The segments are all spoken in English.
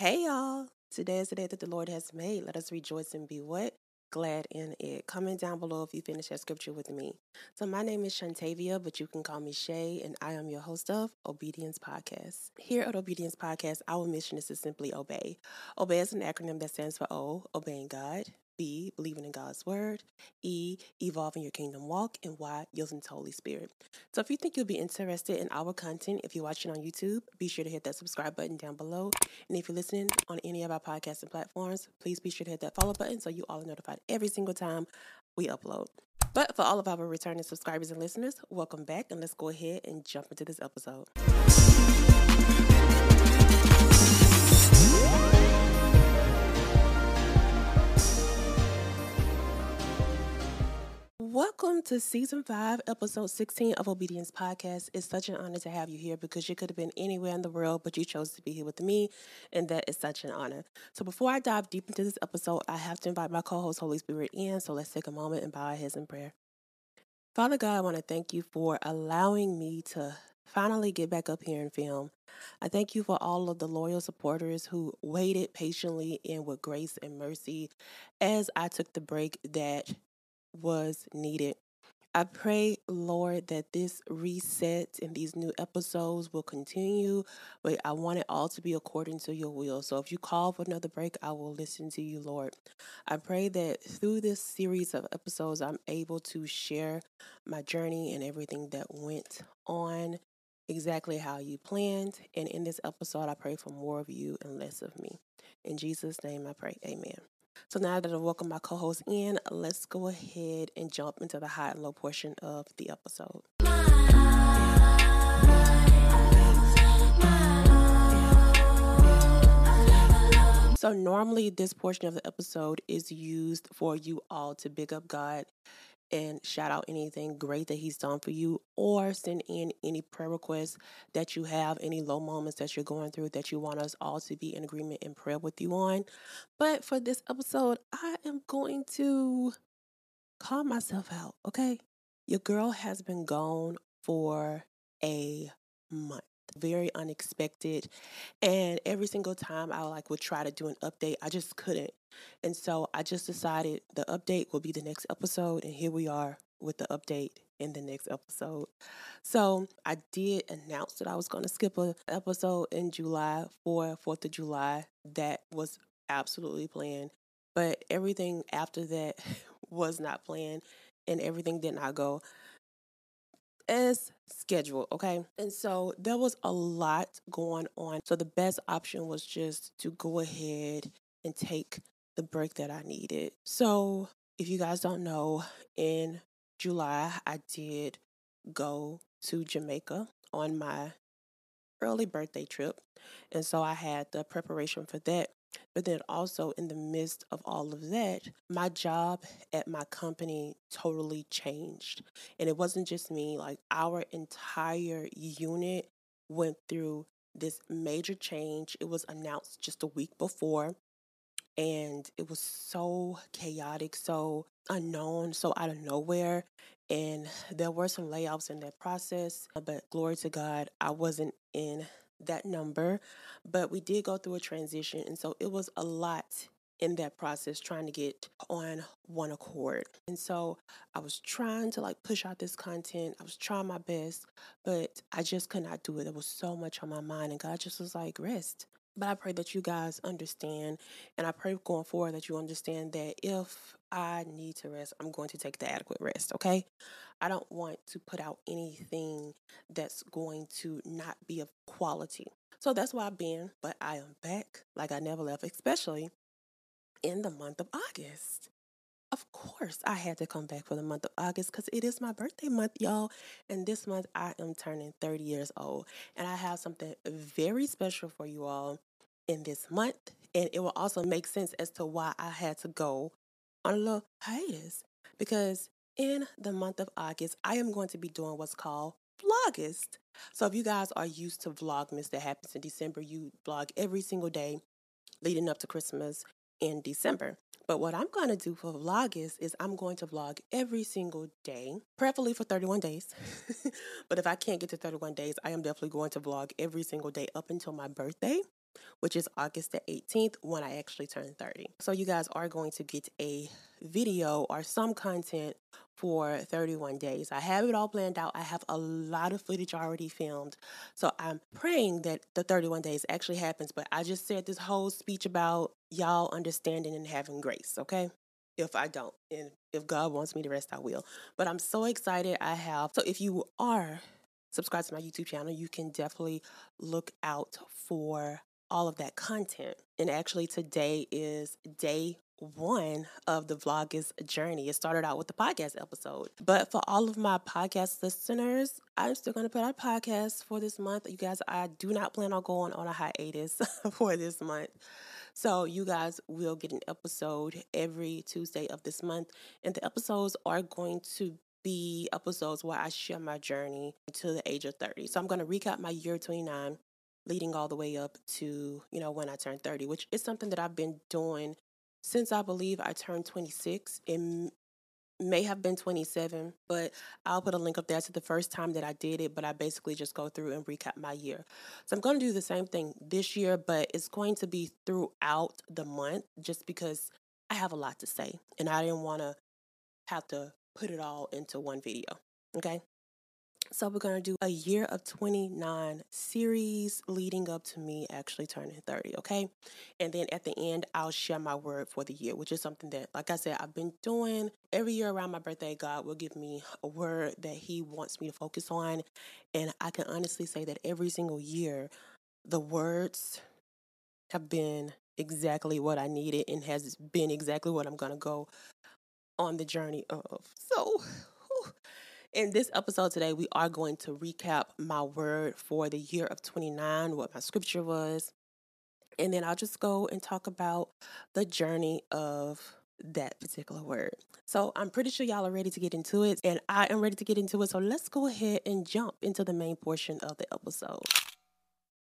Hey y'all. Today is the day that the Lord has made. Let us rejoice and be what? Glad in it. Comment down below if you finish that scripture with me. So my name is Shantavia, but you can call me Shay, and I am your host of Obedience Podcast. Here at Obedience Podcast, our mission is to simply obey. Obey is an acronym that stands for O, obeying God. B, believing in God's word. E, evolving your kingdom walk. And Y, yielding to Holy Spirit. So if you think you'll be interested in our content, if you're watching on YouTube, be sure to hit that subscribe button down below. And if you're listening on any of our podcasting platforms, please be sure to hit that follow button so you all are notified every single time we upload. But for all of our returning subscribers and listeners, welcome back and let's go ahead and jump into this episode. Welcome to season five, episode 16 of Obedience Podcast. It's such an honor to have you here because you could have been anywhere in the world, but you chose to be here with me, and that is such an honor. So, before I dive deep into this episode, I have to invite my co host, Holy Spirit, in. So, let's take a moment and bow our heads in prayer. Father God, I want to thank you for allowing me to finally get back up here and film. I thank you for all of the loyal supporters who waited patiently and with grace and mercy as I took the break that was needed. I pray, Lord, that this reset and these new episodes will continue, but I want it all to be according to your will. So if you call for another break, I will listen to you, Lord. I pray that through this series of episodes, I'm able to share my journey and everything that went on exactly how you planned. And in this episode, I pray for more of you and less of me. In Jesus' name I pray. Amen. So now that I've welcomed my co-host in, let's go ahead and jump into the high and low portion of the episode. So normally this portion of the episode is used for you all to big up God and shout out anything great that he's done for you or send in any prayer requests that you have, any low moments that you're going through that you want us all to be in agreement and prayer with you on. But for this episode, I am going to call myself out, okay? Your girl has been gone for a month very unexpected and every single time i like would try to do an update i just couldn't. And so i just decided the update will be the next episode and here we are with the update in the next episode. So i did announce that i was going to skip an episode in july for fourth of july. That was absolutely planned but everything after that was not planned and everything did not go as scheduled, okay? And so there was a lot going on. So the best option was just to go ahead and take the break that I needed. So if you guys don't know, in July, I did go to Jamaica on my early birthday trip. And so I had the preparation for that. But then also in the midst of all of that, my job at my company totally changed. And it wasn't just me, like our entire unit went through this major change. It was announced just a week before. And it was so chaotic, so unknown, so out of nowhere. And there were some layoffs in that process. But glory to God, I wasn't in that number, but we did go through a transition. And so it was a lot in that process trying to get on one accord. And so I was trying to like push out this content. I was trying my best, but I just could not do it. There was so much on my mind and God just was like, rest. But I pray that you guys understand and I pray going forward that you understand that if I need to rest, I'm going to take the adequate rest, okay? I don't want to put out anything that's going to not be of quality. So that's why I've been, but I am back like I never left, especially in the month of August. Of course, I had to come back for the month of August because it is my birthday month, y'all. And this month I am turning 30 years old. And I have something very special for you all in this month. And it will also make sense as to why I had to go on a little hiatus because in the month of August, I am going to be doing what's called Vlogust. So if you guys are used to Vlogmas that happens in December, you vlog every single day leading up to Christmas in December. But what I'm going to do for Vlogust is I'm going to vlog every single day, preferably for 31 days. but if I can't get to 31 days, I am definitely going to vlog every single day up until my birthday. Which is August the 18th when I actually turn 30. So you guys are going to get a video or some content for 31 days. I have it all planned out. I have a lot of footage already filmed. So I'm praying that the 31 days actually happens, but I just said this whole speech about y'all understanding and having grace, okay? If I don't, and if God wants me to rest, I will. But I'm so excited. I have. So if you are subscribed to my YouTube channel, you can definitely look out for all of that content. And actually, today is day one of the Vlogust journey. It started out with the podcast episode. But for all of my podcast listeners, I'm still going to put out podcasts for this month. You guys, I do not plan on going on a hiatus for this month. So you guys will get an episode every Tuesday of this month. And the episodes are going to be episodes where I share my journey to the age of 30. So I'm going to recap my year 29 leading all the way up to, you know, when I turned 30, which is something that I've been doing since I believe I turned 26. It may have been 27, but I'll put a link up there to the first time that I did it. But I basically just go through and recap my year. So I'm going to do the same thing this year, but it's going to be throughout the month just because I have a lot to say and I didn't want to have to put it all into one video. Okay. So we're going to do a year of 29 series leading up to me actually turning 30, okay? And then at the end, I'll share my word for the year, which is something that, like I said, I've been doing every year around my birthday. God will give me a word that He wants me to focus on. And I can honestly say that every single year, the words have been exactly what I needed and has been exactly what I'm going to go on the journey of. So, in this episode today, we are going to recap my word for the year of 29, what my scripture was. And then I'll just go and talk about the journey of that particular word. So I'm pretty sure y'all are ready to get into it, and I am ready to get into it. So let's go ahead and jump into the main portion of the episode.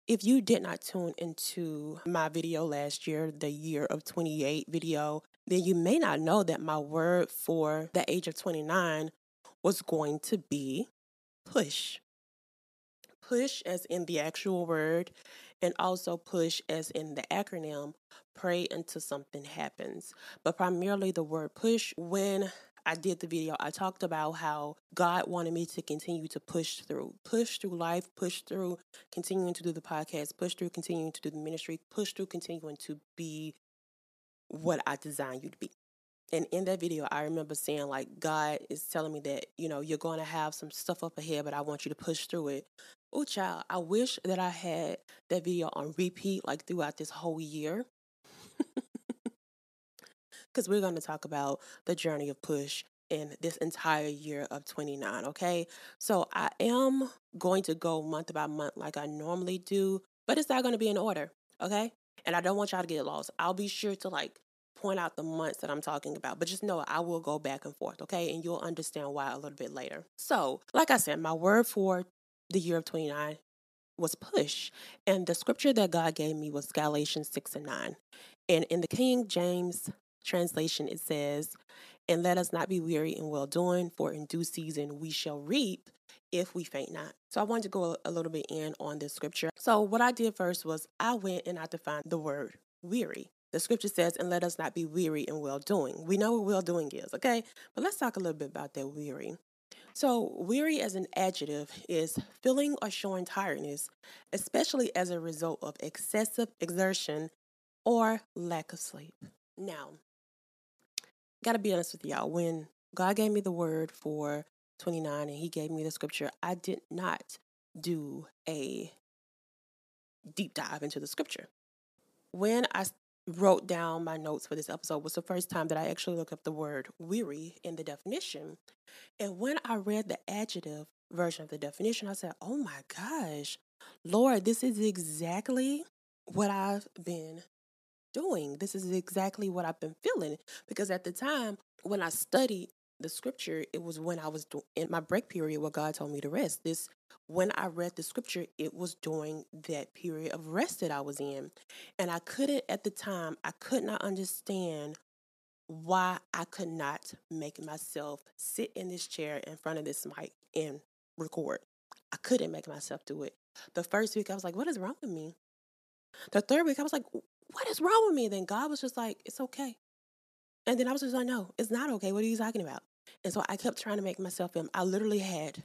If you did not tune into my video last year, the year of 28 video, then you may not know that my word for the age of 29 was going to be push. Push as in the actual word, and also push as in the acronym pray until something happens. But primarily the word push, when I did the video, I talked about how God wanted me to continue to push through, push through life, push through continuing to do the podcast, push through continuing to do the ministry, push through continuing to be what I designed you to be and in that video i remember saying like god is telling me that you know you're going to have some stuff up ahead but i want you to push through it. Oh child i wish that i had that video on repeat like throughout this whole year. Because we're going to talk about the journey of push in this entire year of 29 okay? So i am going to go month by month like i normally do but it's not going to be in order okay? And i don't want y'all to get lost. I'll be sure to like point out the months that I'm talking about, but just know I will go back and forth, okay? And you'll understand why a little bit later. So, like I said, my word for the year of 29 was push. And the scripture that God gave me was Galatians 6 and 9. And in the King James translation, it says, And let us not be weary in well doing, for in due season we shall reap if we faint not. So I wanted to go a little bit in on this scripture. So what I did first was I went and I defined the word weary. The scripture says, and let us not be weary in well doing. We know what well doing is, okay? But let's talk a little bit about that weary. So, weary as an adjective is feeling or showing tiredness, especially as a result of excessive exertion or lack of sleep. Now, gotta be honest with y'all, when God gave me the word for 29 and He gave me the scripture, I did not do a deep dive into the scripture. When I wrote down my notes for this episode was the first time that I actually looked up the word weary in the definition. And when I read the adjective version of the definition, I said, oh my gosh, Lord, this is exactly what I've been doing. This is exactly what I've been feeling. Because at the time when I studied the scripture, it was when I was in my break period where God told me to rest. This, when I read the scripture, it was during that period of rest that I was in. And I couldn't, at the time, I could not understand why I could not make myself sit in this chair in front of this mic and record. I couldn't make myself do it. The first week, I was like, what is wrong with me? The third week, I was like, what is wrong with me? then God was just like, it's okay. And then I was just like, no, it's not okay. What are you talking about? And so I kept trying to make myself film. I literally had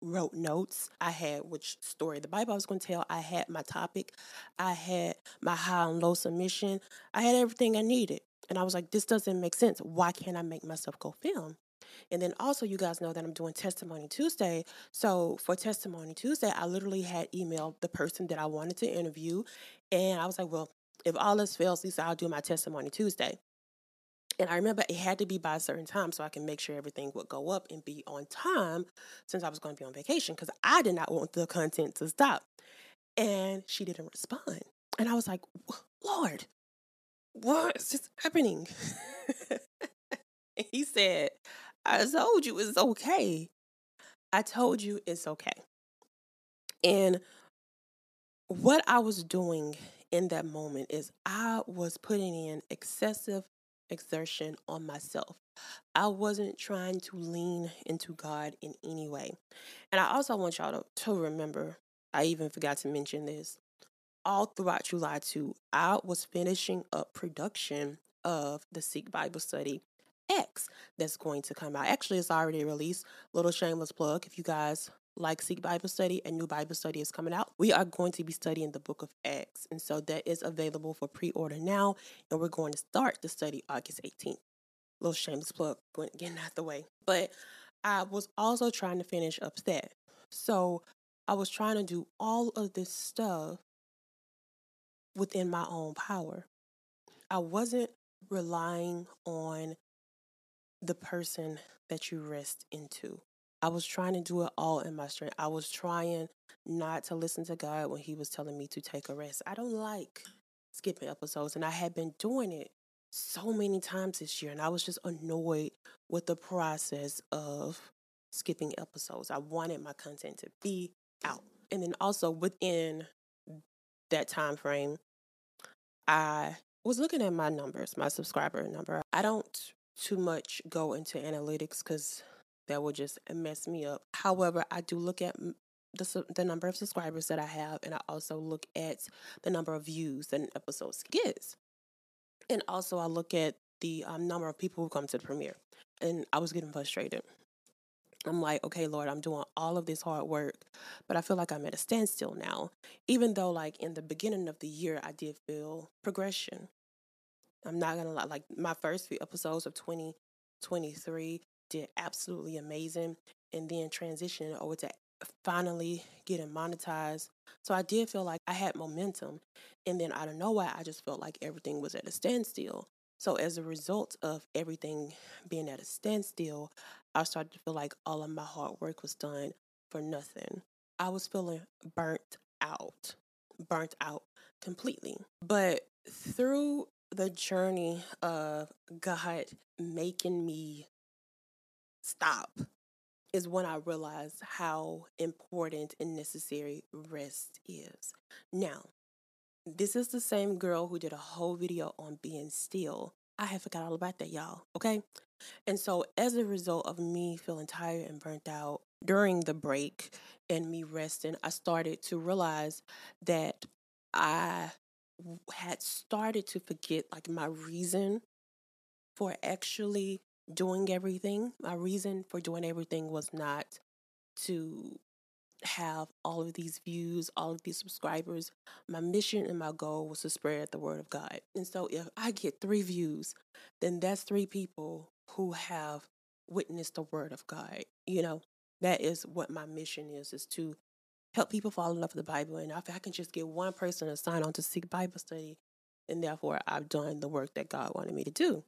wrote notes. I had which story the Bible I was going to tell. I had my topic. I had my high and low submission. I had everything I needed. And I was like, this doesn't make sense. Why can't I make myself go film? And then also, you guys know that I'm doing Testimony Tuesday. So for Testimony Tuesday, I literally had emailed the person that I wanted to interview. And I was like, well, if all this fails, least I'll do my Testimony Tuesday. And I remember it had to be by a certain time so I can make sure everything would go up and be on time since I was going to be on vacation because I did not want the content to stop. And she didn't respond. And I was like, Lord, what is this happening? he said, I told you it's okay. I told you it's okay. And what I was doing in that moment is I was putting in excessive exertion on myself. I wasn't trying to lean into God in any way. And I also want y'all to, to remember, I even forgot to mention this. All throughout July 2, I was finishing up production of the Seek Bible Study Acts that's going to come out. Actually, it's already released. Little shameless plug. If you guys like Seek Bible Study, a new Bible study is coming out. We are going to be studying the book of Acts. And so that is available for pre order now. And we're going to start the study August 18th. Little shameless plug, getting out the way. But I was also trying to finish up that. So I was trying to do all of this stuff within my own power. I wasn't relying on the person that you rest into. I was trying to do it all in my strength. I was trying not to listen to God when He was telling me to take a rest. I don't like skipping episodes, and I had been doing it so many times this year, and I was just annoyed with the process of skipping episodes. I wanted my content to be out. And then also within that time frame, I was looking at my numbers, my subscriber number. I don't too much go into analytics because that will just mess me up. However, I do look at the, the number of subscribers that I have, and I also look at the number of views that an episode gets. And also, I look at the um, number of people who come to the premiere. And I was getting frustrated. I'm like, okay, Lord, I'm doing all of this hard work, but I feel like I'm at a standstill now. Even though, like, in the beginning of the year, I did feel progression. I'm not gonna lie, like, my first few episodes of 2023 did absolutely amazing and then transitioning over to finally getting monetized. So I did feel like I had momentum. And then out of nowhere, I just felt like everything was at a standstill. So as a result of everything being at a standstill, I started to feel like all of my hard work was done for nothing. I was feeling burnt out, burnt out completely. But through the journey of God making me stop is when I realized how important and necessary rest is. Now, this is the same girl who did a whole video on being still. I had forgot all about that, y'all. Okay. And so, as a result of me feeling tired and burnt out during the break and me resting, I started to realize that I had started to forget like my reason for actually doing everything. My reason for doing everything was not to have all of these views, all of these subscribers. My mission and my goal was to spread the word of God. And so if I get three views, then that's three people who have witnessed the word of God. You know, that is what my mission is, is to help people fall in love with the Bible. And if I can just get one person to sign on to seek Bible study, and therefore I've done the work that God wanted me to do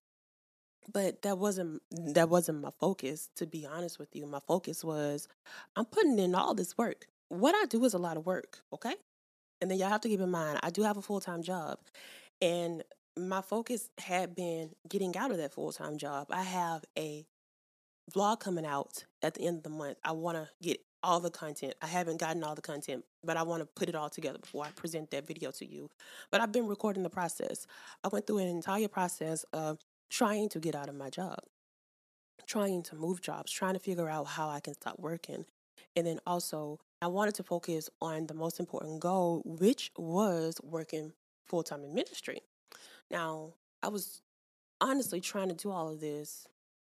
but that wasn't that wasn't my focus to be honest with you. My focus was i'm putting in all this work. What i do is a lot of work okay? And then y'all have to keep in mind i do have a full-time job and my focus had been getting out of that full-time job. I have a vlog coming out at the end of the month. I want to get all the content. I haven't gotten all the content but i want to put it all together before i present that video to you. But i've been recording the process. I went through an entire process of trying to get out of my job, trying to move jobs, trying to figure out how I can stop working. And then also I wanted to focus on the most important goal, which was working full time in ministry. Now, I was honestly trying to do all of this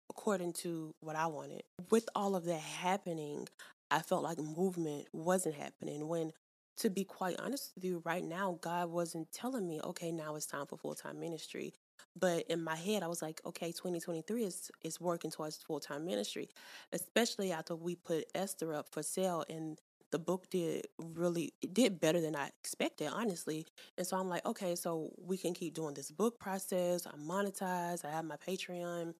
according to what I wanted. With all of that happening, I felt like movement wasn't happening. When, to be quite honest with you, right now, God wasn't telling me, okay, now it's time for full time ministry. But in my head, I was like, okay, 2023 is, is working towards full time ministry, especially after we put Esther up for sale and the book did really it did better than I expected, honestly. And so I'm like, okay, so we can keep doing this book process. I'm monetized. I have my Patreon.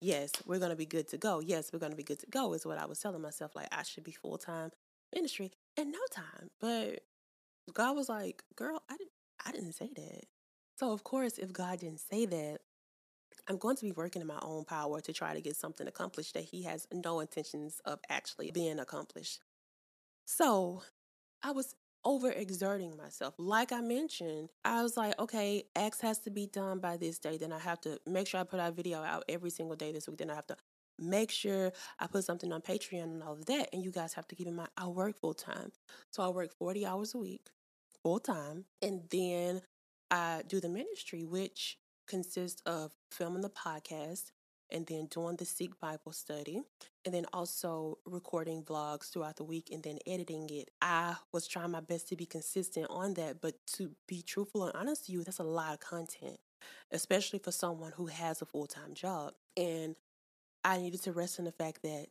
Yes, we're gonna be good to go. Yes, we're gonna be good to go. Is what I was telling myself. Like I should be full time ministry in no time. But God was like, girl, I didn't. I didn't say that. So of course, if God didn't say that, I'm going to be working in my own power to try to get something accomplished that He has no intentions of actually being accomplished. So I was overexerting myself. Like I mentioned, I was like, okay, Acts has to be done by this day. Then I have to make sure I put our video out every single day this week. Then I have to make sure I put something on Patreon and all of that. And you guys have to keep in mind, I work full time. So I work 40 hours a week, full time. And then I do the ministry, which consists of filming the podcast, and then doing the Seek Bible study, and then also recording vlogs throughout the week and then editing it. I was trying my best to be consistent on that, but to be truthful and honest to you, that's a lot of content, especially for someone who has a full time job. And I needed to rest in the fact that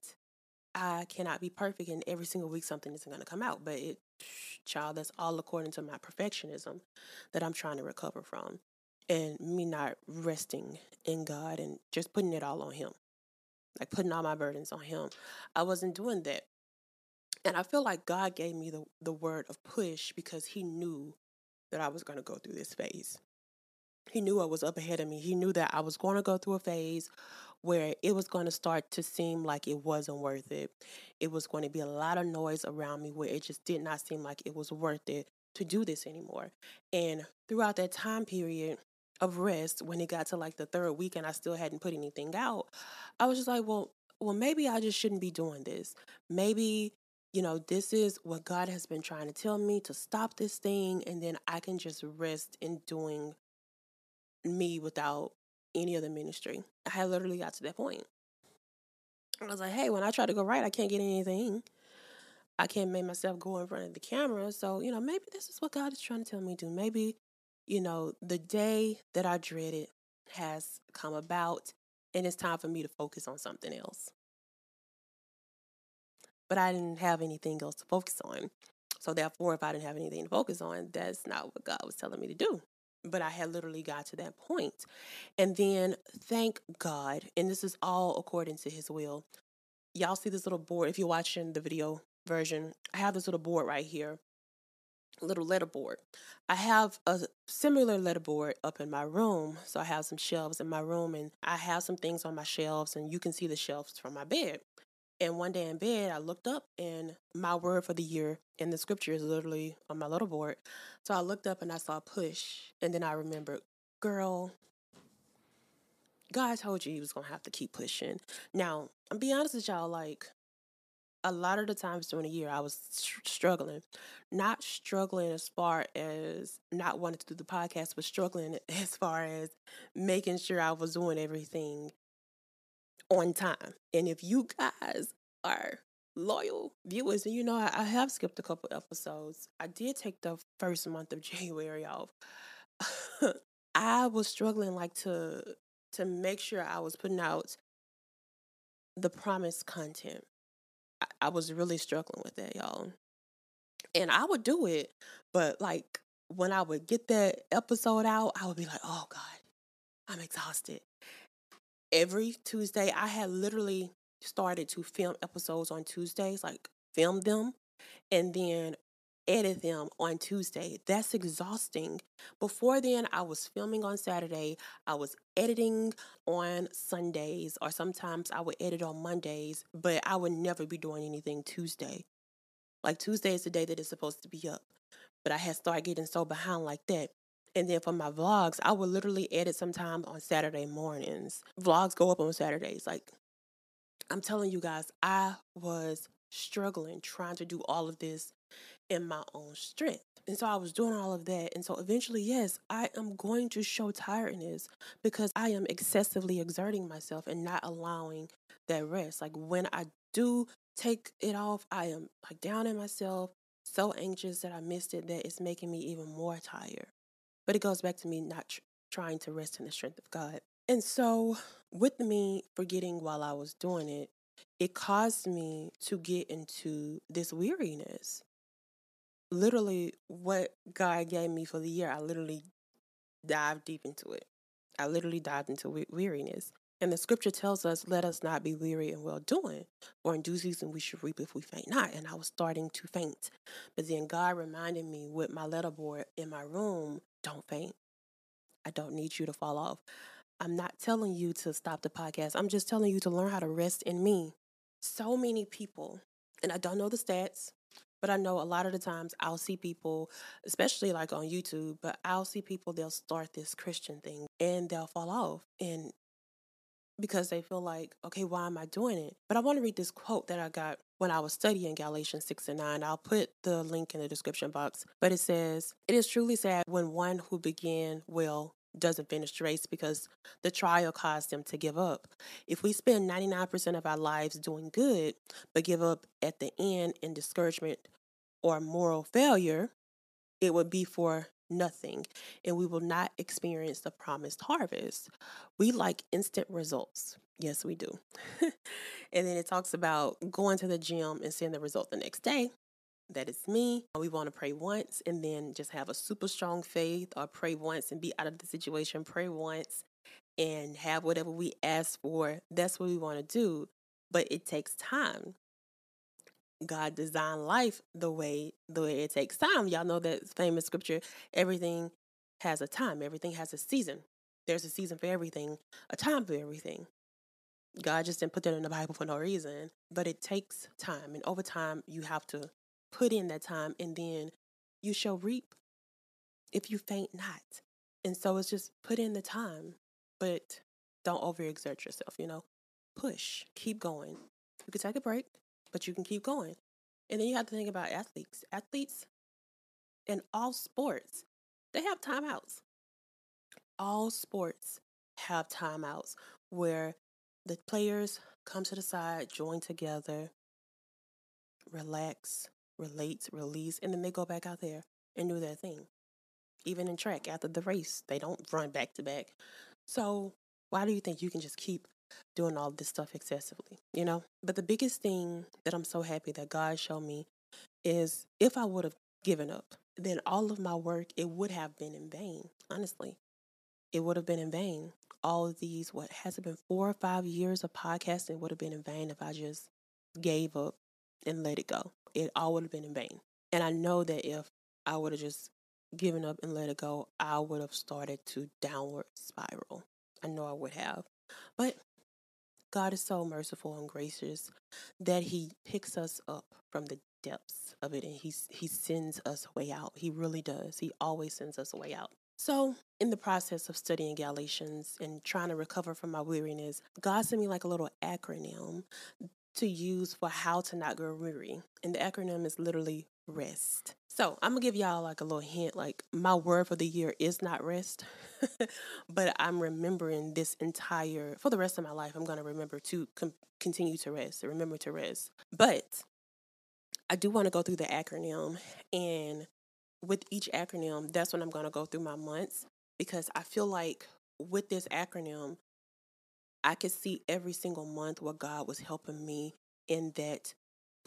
I cannot be perfect and every single week something isn't going to come out. But it, child, that's all according to my perfectionism that I'm trying to recover from and me not resting in God and just putting it all on Him, like putting all my burdens on Him. I wasn't doing that. And I feel like God gave me the, the word of push because He knew that I was going to go through this phase. He knew what was up ahead of me. He knew that I was going to go through a phase where it was going to start to seem like it wasn't worth it. It was going to be a lot of noise around me where it just did not seem like it was worth it to do this anymore. And throughout that time period, of rest when it got to like the third week and I still hadn't put anything out, I was just like, well, well, maybe I just shouldn't be doing this. Maybe, you know, this is what God has been trying to tell me to stop this thing and then I can just rest in doing me without any other ministry. I had literally got to that point. I was like, hey, when I try to go right, I can't get anything. I can't make myself go in front of the camera. So, you know, maybe this is what God is trying to tell me to do. Maybe you know, the day that I dreaded has come about, and it's time for me to focus on something else. But I didn't have anything else to focus on. So, therefore, if I didn't have anything to focus on, that's not what God was telling me to do. But I had literally got to that point. And then, thank God, and this is all according to His will. Y'all see this little board. If you're watching the video version, I have this little board right here little letter board. I have a similar letter board up in my room. So I have some shelves in my room and I have some things on my shelves and you can see the shelves from my bed. And one day in bed, I looked up and my word for the year in the scripture is literally on my little board. So I looked up and I saw push. And then I remembered, girl, God told you he was going to have to keep pushing. Now, I'm be honest with y'all, like, a lot of the times during the year I was struggling. Not struggling as far as not wanting to do the podcast, but struggling as far as making sure I was doing everything on time. And if you guys are loyal viewers, and you know I, I have skipped a couple episodes. I did take the first month of January off. I was struggling like to to make sure I was putting out the promised content I, was really struggling with that, y'all. And I would do it, but like when I would get that episode out, I would be like, oh God, I'm exhausted. Every Tuesday, I had literally started to film episodes on Tuesdays, like film them, and then edit them on Tuesday. That's exhausting. Before then, I was filming on Saturday, I was editing on Sundays, or sometimes I would edit on Mondays, but I would never be doing anything Tuesday. Like Tuesday is the day that it's supposed to be up. But I had started getting so behind like that. And then for my vlogs, I would literally edit sometimes on Saturday mornings. Vlogs go up on Saturdays. Like I'm telling you guys, I was struggling, trying to do all of this in my own strength. And so I was doing all of that. And so eventually, yes, I am going to show tiredness because I am excessively exerting myself and not allowing that rest. Like when I do take it off, I am like down in myself, so anxious that I missed it that it's making me even more tired. But it goes back to me not tr- trying to rest in the strength of God. And so, with me forgetting while I was doing it, it caused me to get into this weariness. Literally, what God gave me for the year, I literally dived deep into it. I literally dived into we- weariness. And the scripture tells us, let us not be weary in well doing, for in due season we should reap if we faint not. And I was starting to faint. But then God reminded me with my letterboard in my room, don't faint. I don't need you to fall off. I'm not telling you to stop the podcast. I'm just telling you to learn how to rest in me. So many people, and I don't know the stats, but I know a lot of the times I'll see people, especially like on YouTube, but I'll see people, they'll start this Christian thing and they'll fall off. And because they feel like, okay, why am I doing it? But I want to read this quote that I got when I was studying Galatians 6 and 9. I'll put the link in the description box. But it says, It is truly sad when one who began well doesn't finish the race because the trial caused them to give up. If we spend 99% of our lives doing good, but give up at the end in discouragement or moral failure, it would be for nothing and we will not experience the promised harvest. We like instant results. Yes, we do. and then it talks about going to the gym and seeing the result the next day. That is me. We want to pray once and then just have a super strong faith, or pray once and be out of the situation, pray once and have whatever we ask for. That's what we want to do. But it takes time. God designed life the way the way it takes time. Y'all know that famous scripture, everything has a time, everything has a season. There's a season for everything, a time for everything. God just didn't put that in the Bible for no reason, but it takes time. And over time, you have to put in that time and then you shall reap if you faint not. And so it's just put in the time, but don't overexert yourself, you know. Push, keep going. You can take a break, but you can keep going. And then you have to think about athletes. Athletes in all sports, they have timeouts. All sports have timeouts where the players come to the side, join together, relax, relate, release, and then they go back out there and do their thing. Even in track, after the race, they don't run back to back. So, why do you think you can just keep doing all this stuff excessively, you know? But the biggest thing that I'm so happy that God showed me is if I would have given up, then all of my work, it would have been in vain, honestly. It would have been in vain. All of these, what has it been, four or five years of podcasting would have been in vain if I just gave up and let it go. It all would have been in vain. And I know that if I would have just given up and let it go, I would have started to downward spiral. I know I would have. But God is so merciful and gracious that He picks us up from the depths of it and He, he sends us way out. He really does. He always sends us way out. So, in the process of studying Galatians and trying to recover from my weariness, God sent me like a little acronym to use for how to not grow weary. And the acronym is literally rest. So I'm gonna give y'all like a little hint. Like my word for the year is not rest, but I'm remembering this entire for the rest of my life. I'm gonna remember to com- continue to rest. Remember to rest. But I do want to go through the acronym, and with each acronym, that's when I'm gonna go through my months because I feel like with this acronym, I could see every single month what God was helping me in that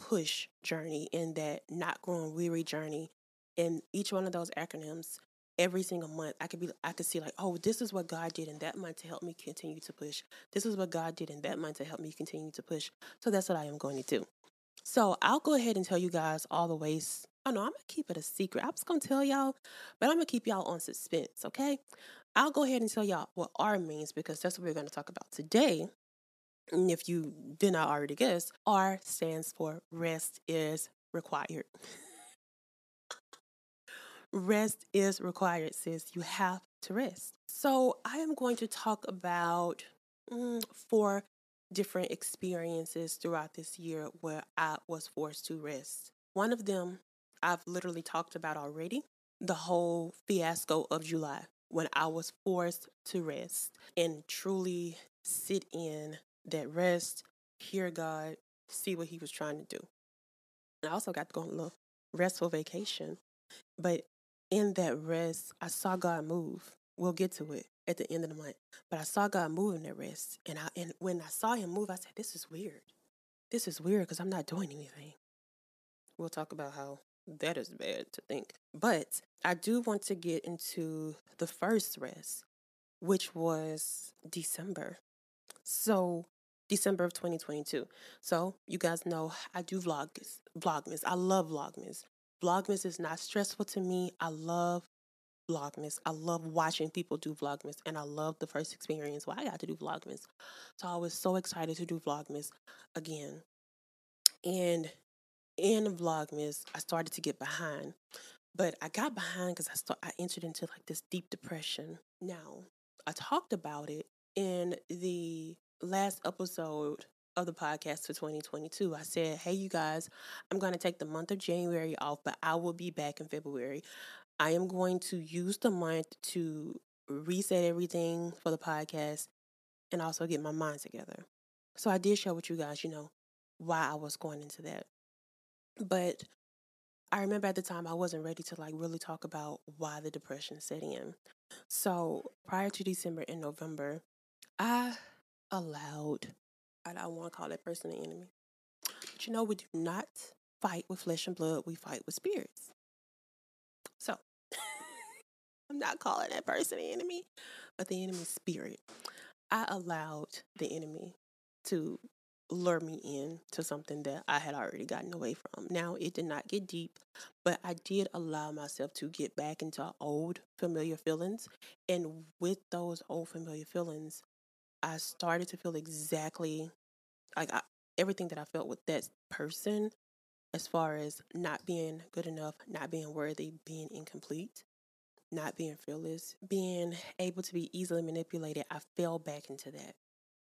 push journey, in that not growing weary journey. In each one of those acronyms, every single month, I could be I could see like, oh, this is what God did in that month to help me continue to push. This is what God did in that month to help me continue to push. So that's what I am going to do. So I'll go ahead and tell you guys all the ways. Oh no, I'm gonna keep it a secret. I was gonna tell y'all, but I'm gonna keep y'all on suspense, okay? I'll go ahead and tell y'all what R means because that's what we're gonna talk about today. And if you did not already guess, R stands for rest is required. rest is required, sis. You have to rest. So I am going to talk about mm, four different experiences throughout this year where I was forced to rest. One of them I've literally talked about already the whole fiasco of July when I was forced to rest and truly sit in that rest, hear God, see what He was trying to do. And I also got to go on a little restful vacation. But in that rest, I saw God move. We'll get to it at the end of the month. But I saw God move in that rest. And I and when I saw him move, I said, This is weird. This is weird because I'm not doing anything. We'll talk about how that is bad to think. But I do want to get into the first rest, which was December. So December of 2022. So you guys know I do vlogs, vlogmas. I love vlogmas. Vlogmas is not stressful to me. I love vlogmas. I love watching people do vlogmas, and I love the first experience where I got to do vlogmas. So I was so excited to do vlogmas again. And in vlogmas, I started to get behind, but I got behind because I start I entered into like this deep depression. Now I talked about it in the last episode of the podcast for 2022. I said, Hey, you guys, I'm going to take the month of January off, but I will be back in February. I am going to use the month to reset everything for the podcast and also get my mind together. So I did share with you guys, you know, why I was going into that. But I remember at the time I wasn't ready to like really talk about why the depression set in. So prior to December and November, I allowed, I don't want to call that person an enemy, but you know, we do not fight with flesh and blood, we fight with spirits. So I'm not calling that person an enemy, but the enemy spirit. I allowed the enemy to lure me in to something that I had already gotten away from. Now, it did not get deep, but I did allow myself to get back into old familiar feelings. And with those old familiar feelings, I started to feel exactly like I, everything that I felt with that person as far as not being good enough, not being worthy, being incomplete, not being fearless, being able to be easily manipulated. I fell back into that.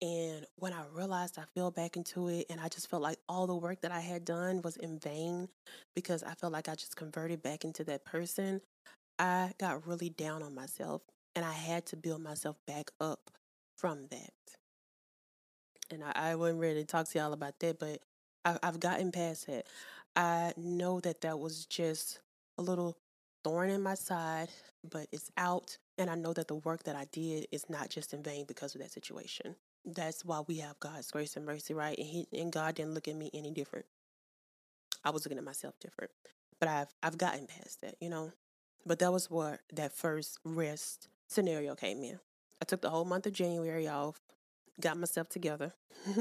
And when I realized I fell back into it, and I just felt like all the work that I had done was in vain because I felt like I just converted back into that person, I got really down on myself and I had to build myself back up from that. And I, I wasn't ready to talk to y'all about that, but I, I've gotten past that. I know that that was just a little thorn in my side, but it's out. And I know that the work that I did is not just in vain because of that situation. That's why we have God's grace and mercy, right? And, he, and God didn't look at me any different. I was looking at myself different. But I've I've gotten past that, you know. But that was where that first rest scenario came in. I took the whole month of January off, got myself together.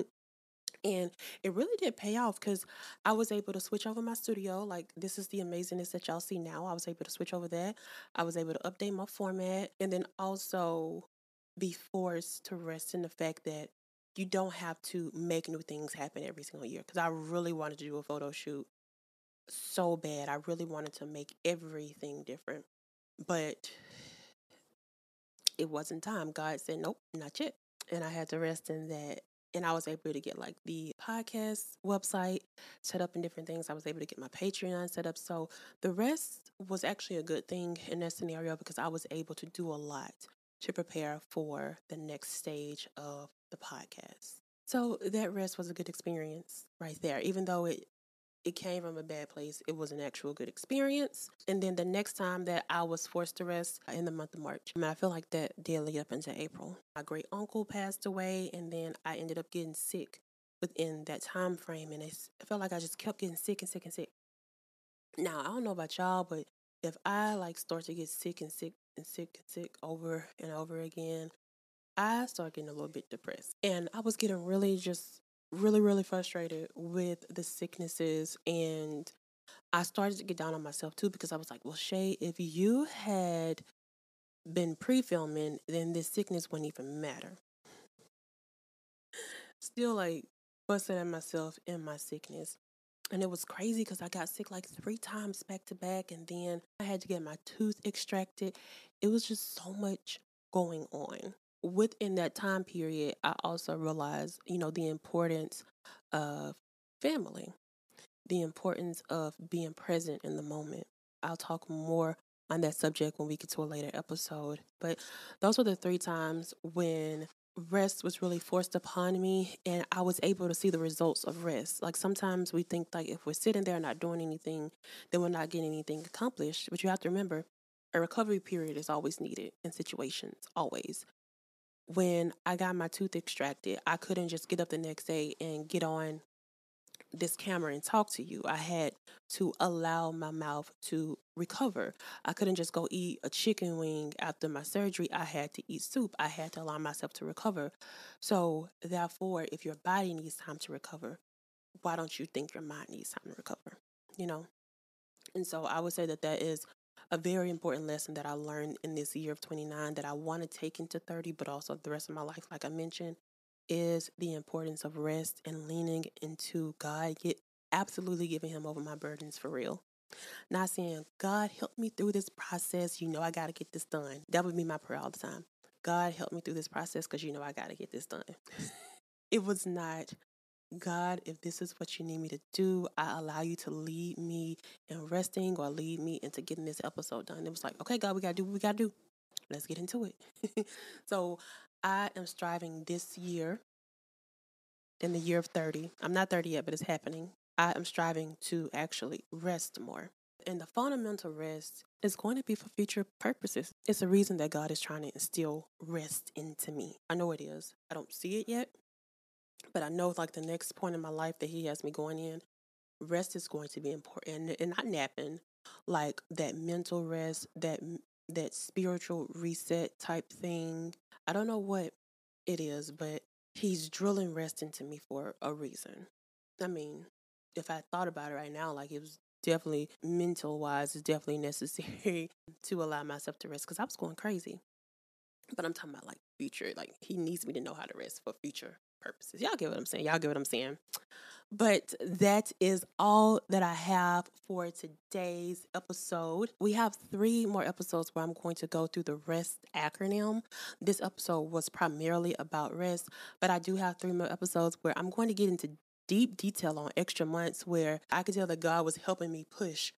and it really did pay off because I was able to switch over my studio. Like, this is the amazingness that y'all see now. I was able to switch over that. I was able to update my format and then also be forced to rest in the fact that you don't have to make new things happen every single year. Because I really wanted to do a photo shoot so bad. I really wanted to make everything different. But it wasn't time. God said, nope, not yet. And I had to rest in that. And I was able to get like the podcast website set up and different things. I was able to get my Patreon set up. So the rest was actually a good thing in that scenario because I was able to do a lot to prepare for the next stage of the podcast. So that rest was a good experience right there, even though it it came from a bad place. It was an actual good experience. And then the next time that I was forced to rest uh, in the month of March, I mean, I feel like that lead up into April. My great uncle passed away, and then I ended up getting sick within that time frame. And it felt like I just kept getting sick and sick and sick. Now, I don't know about y'all, but if I like start to get sick and sick and sick and sick over and over again, I start getting a little bit depressed. And I was getting really just really, really frustrated with the sicknesses and I started to get down on myself too because I was like, well, Shay, if you had been pre filming, then this sickness wouldn't even matter. Still like busting at myself in my sickness. And it was crazy because I got sick like three times back to back, and then I had to get my tooth extracted. It was just so much going on. Within that time period, I also realized, you know, the importance of family, the importance of being present in the moment. I'll talk more on that subject when we get to a later episode. But those were the three times when rest was really forced upon me and I was able to see the results of rest. Like sometimes we think like if we're sitting there not doing anything, then we're not getting anything accomplished. But you have to remember a recovery period is always needed in situations, always. When I got my tooth extracted, I couldn't just get up the next day and get on this camera and talk to you. I had to allow my mouth to recover. I couldn't just go eat a chicken wing after my surgery. I had to eat soup. I had to allow myself to recover. So, therefore, if your body needs time to recover, why don't you think your mind needs time to recover? You know? And so I would say that that is a very important lesson that I learned in this year of 29 that I want to take into 30, but also the rest of my life, like I mentioned, is the importance of rest and leaning into God, get absolutely giving him over my burdens for real. Not saying, God, help me through this process. You know, I got to get this done. That would be my prayer all the time. God, help me through this process because you know I got to get this done. it was not, God, if this is what you need me to do, I allow you to lead me in resting or lead me into getting this episode done. It was like, okay, God, we got to do what we got to do. Let's get into it. so I am striving this year, in the year of 30. I'm not 30 yet, but it's happening. I am striving to actually rest more. And the fundamental rest is going to be for future purposes. It's a reason that God is trying to instill rest into me. I know it is. I don't see it yet, but I know like the next point in my life that He has me going in, rest is going to be important and not napping, like that mental rest, that that spiritual reset type thing. I don't know what it is, but he's drilling rest into me for a reason. I mean, if I thought about it right now, like it was definitely mental wise, it's definitely necessary to allow myself to rest because I was going crazy. But I'm talking about like future, like he needs me to know how to rest for future purposes. Y'all get what I'm saying? Y'all get what I'm saying? But that is all that I have for today's episode. We have three more episodes where I'm going to go through the REST acronym. This episode was primarily about rest, but I do have three more episodes where I'm going to get into deep detail on extra months where I could tell that God was helping me push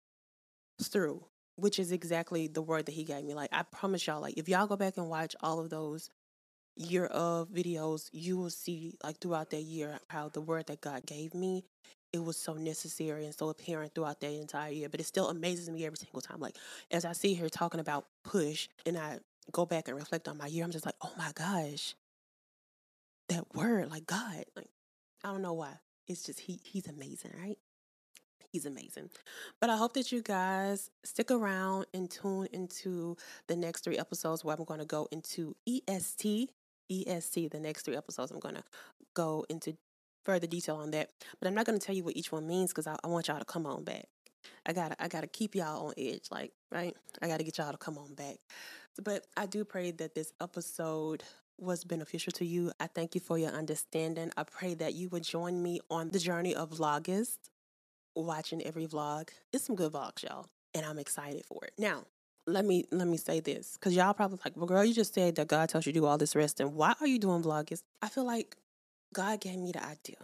through, which is exactly the word that He gave me. Like, I promise y'all, like, if y'all go back and watch all of those year of videos, you will see like throughout that year how the word that God gave me, it was so necessary and so apparent throughout that entire year. But it still amazes me every single time. Like as I see her talking about push and I go back and reflect on my year, I'm just like, oh my gosh. That word, like God, like I don't know why. It's just he he's amazing, right? He's amazing. But I hope that you guys stick around and tune into the next three episodes where I'm going to go into EST, EST, the next three episodes, I'm going to go into further detail on that. But I'm not going to tell you what each one means because I, I, want y'all to come on back. I gotta, I gotta keep y'all on edge, like right. I gotta get y'all to come on back. But I do pray that this episode was beneficial to you. I thank you for your understanding. I pray that you would join me on the journey of Vlogust, watching every vlog. It's some good vlogs, y'all, and I'm excited for it. Now, let me let me say this because y'all probably like, well, girl, you just said that God tells you to do all this resting. Why are you doing Vlogust? I feel like God gave me the idea,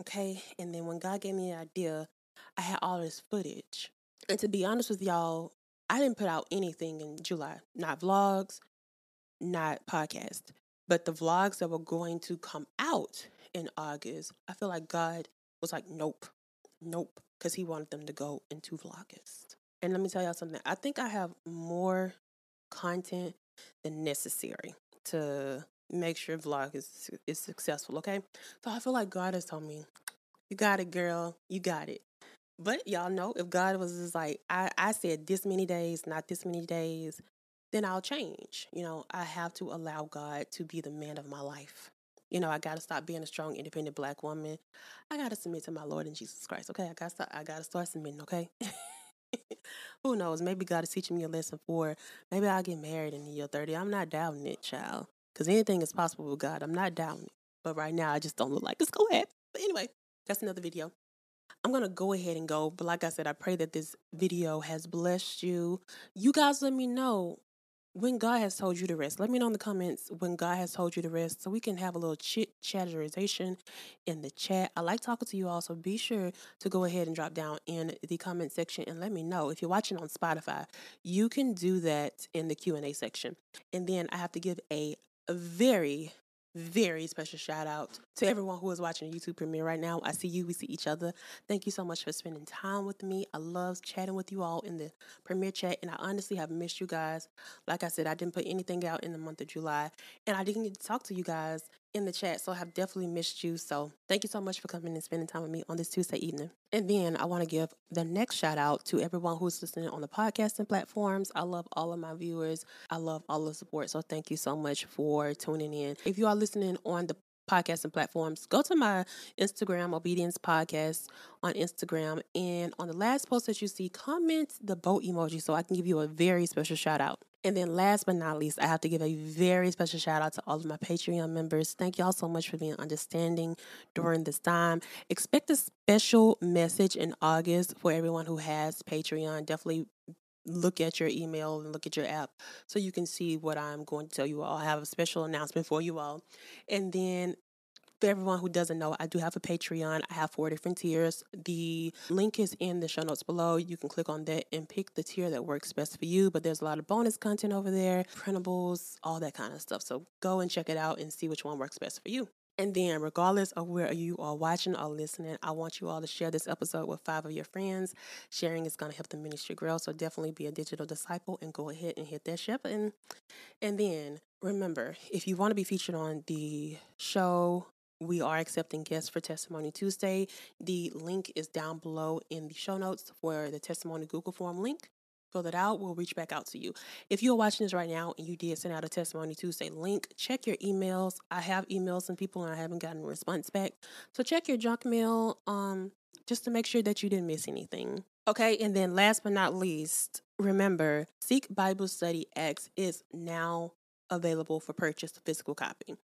okay, and then when God gave me the idea, I had all this footage. And to be honest with y'all, I didn't put out anything in July, not vlogs, not podcast, but the vlogs that were going to come out in August. I feel like God was like, nope, nope, because He wanted them to go into Vlogust. And let me tell y'all something. I think I have more content than necessary to make sure Vlogust is successful. Okay, so I feel like God has told me, "You got it, girl. You got it." But y'all know, if God was just like, I, I said this many days, not this many days, then I'll change. You know, I have to allow God to be the man of my life. You know, I got to stop being a strong, independent black woman. I got to submit to my Lord and Jesus Christ. Okay, I got to I got to start submitting. Okay. Who knows? Maybe God is teaching me a lesson for maybe I'll get married in the year 30. I'm not doubting it, child. Because anything is possible with God. I'm not doubting it. But right now, I just don't look like it's going to happen. But anyway, that's another video. I'm going to go ahead and go. But like I said, I pray that this video has blessed you. You guys let me know when God has told you to rest. Let me know in the comments when God has told you to rest so we can have a little chit chatterization in the chat. I like talking to you all, so be sure to go ahead and drop down in the comment section and let me know. If you're watching on Spotify, you can do that in the Q&A section. And then I have to give a very very special shout out to everyone who is watching the YouTube premiere right now. I see you, we see each other. Thank you so much for spending time with me. I love chatting with you all in the premiere chat, and I honestly have missed you guys. Like I said, I didn't put anything out in the month of July, and I didn't get to talk to you guys in the chat, so I have definitely missed you. So thank you so much for coming and spending time with me on this Tuesday evening. And then I want to give the next shout out to everyone who's listening on the podcasting platforms. I love all of my viewers. I love all the support. So thank you so much for tuning in. If you are listening on the podcasting platforms, go to my Instagram, Obedience Podcast on Instagram. And on the last post that you see, comment the boat emoji so I can give you a very special shout out. And then last but not least, I have to give a very special shout out to all of my Patreon members. Thank y'all so much for being understanding during this time. Expect a special message in August for everyone who has Patreon. Definitely look at your email and look at your app so you can see what I'm going to tell you all. I have a special announcement for you all. And then for everyone who doesn't know, I do have a Patreon. I have four different tiers. The link is in the show notes below. You can click on that and pick the tier that works best for you. But there's a lot of bonus content over there, printables, all that kind of stuff. So go and check it out and see which one works best for you. And then, regardless of where you are watching or listening, I want you all to share this episode with five of your friends. Sharing is going to help the ministry grow. So definitely be a digital disciple and go ahead and hit that share button. And then remember, if you want to be featured on the show, we are accepting guests for Testimony Tuesday. The link is down below in the show notes for the Testimony Google Form link. Fill that out. We'll reach back out to you. If you're watching this right now and you did send out a Testimony Tuesday link, check your emails. I have emailed some people and I haven't gotten a response back. So check your junk mail um, just to make sure that you didn't miss anything. Okay, and then last but not least, remember Seek Bible Study Acts is now available for purchase the physical copy.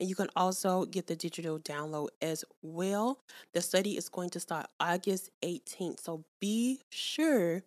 And you can also get the digital download as well. The study is going to start August 18th. So be sure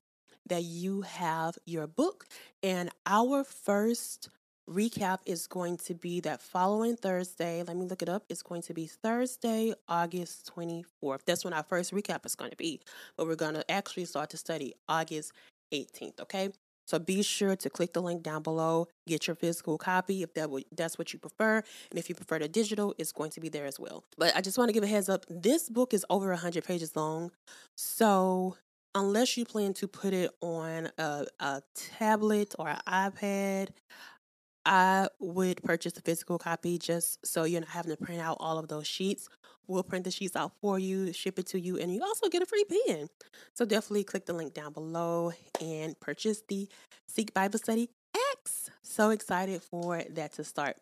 that you have your book. And our first recap is going to be that following Thursday. Let me look it up. It's going to be Thursday, August 24th. That's when our first recap is going to be. But we're going to actually start to study August 18th, okay? So be sure to click the link down below, get your physical copy if that w- that's what you prefer. And if you prefer the digital, it's going to be there as well. But I just want to give a heads up this book is over 100 pages long. So unless you plan to put it on a, a tablet or an iPad, I would purchase the physical copy just so you're not having to print out all of those sheets. We'll print the sheets out for you, ship it to you, and you also get a free pen. So definitely click the link down below and purchase the Seek Bible Study Acts. So excited for that to start.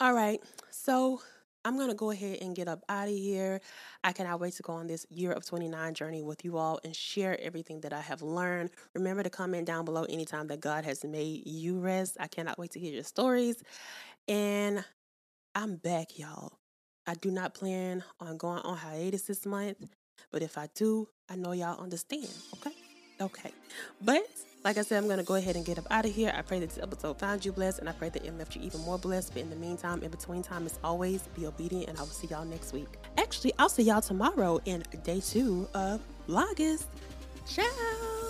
All right, so I'm going to go ahead and get up out of here. I cannot wait to go on this year of 29 journey with you all and share everything that I have learned. Remember to comment down below anytime that God has made you rest. I cannot wait to hear your stories. And I'm back, y'all. I do not plan on going on hiatus this month, but if I do, I know y'all understand, okay? Okay. But like I said, I'm going to go ahead and get up out of here. I pray that this episode found you blessed, and I pray that it left you even more blessed. But in the meantime, in between time, as always, be obedient, and I will see y'all next week. Actually, I'll see y'all tomorrow in day two of Vlogust. Ciao.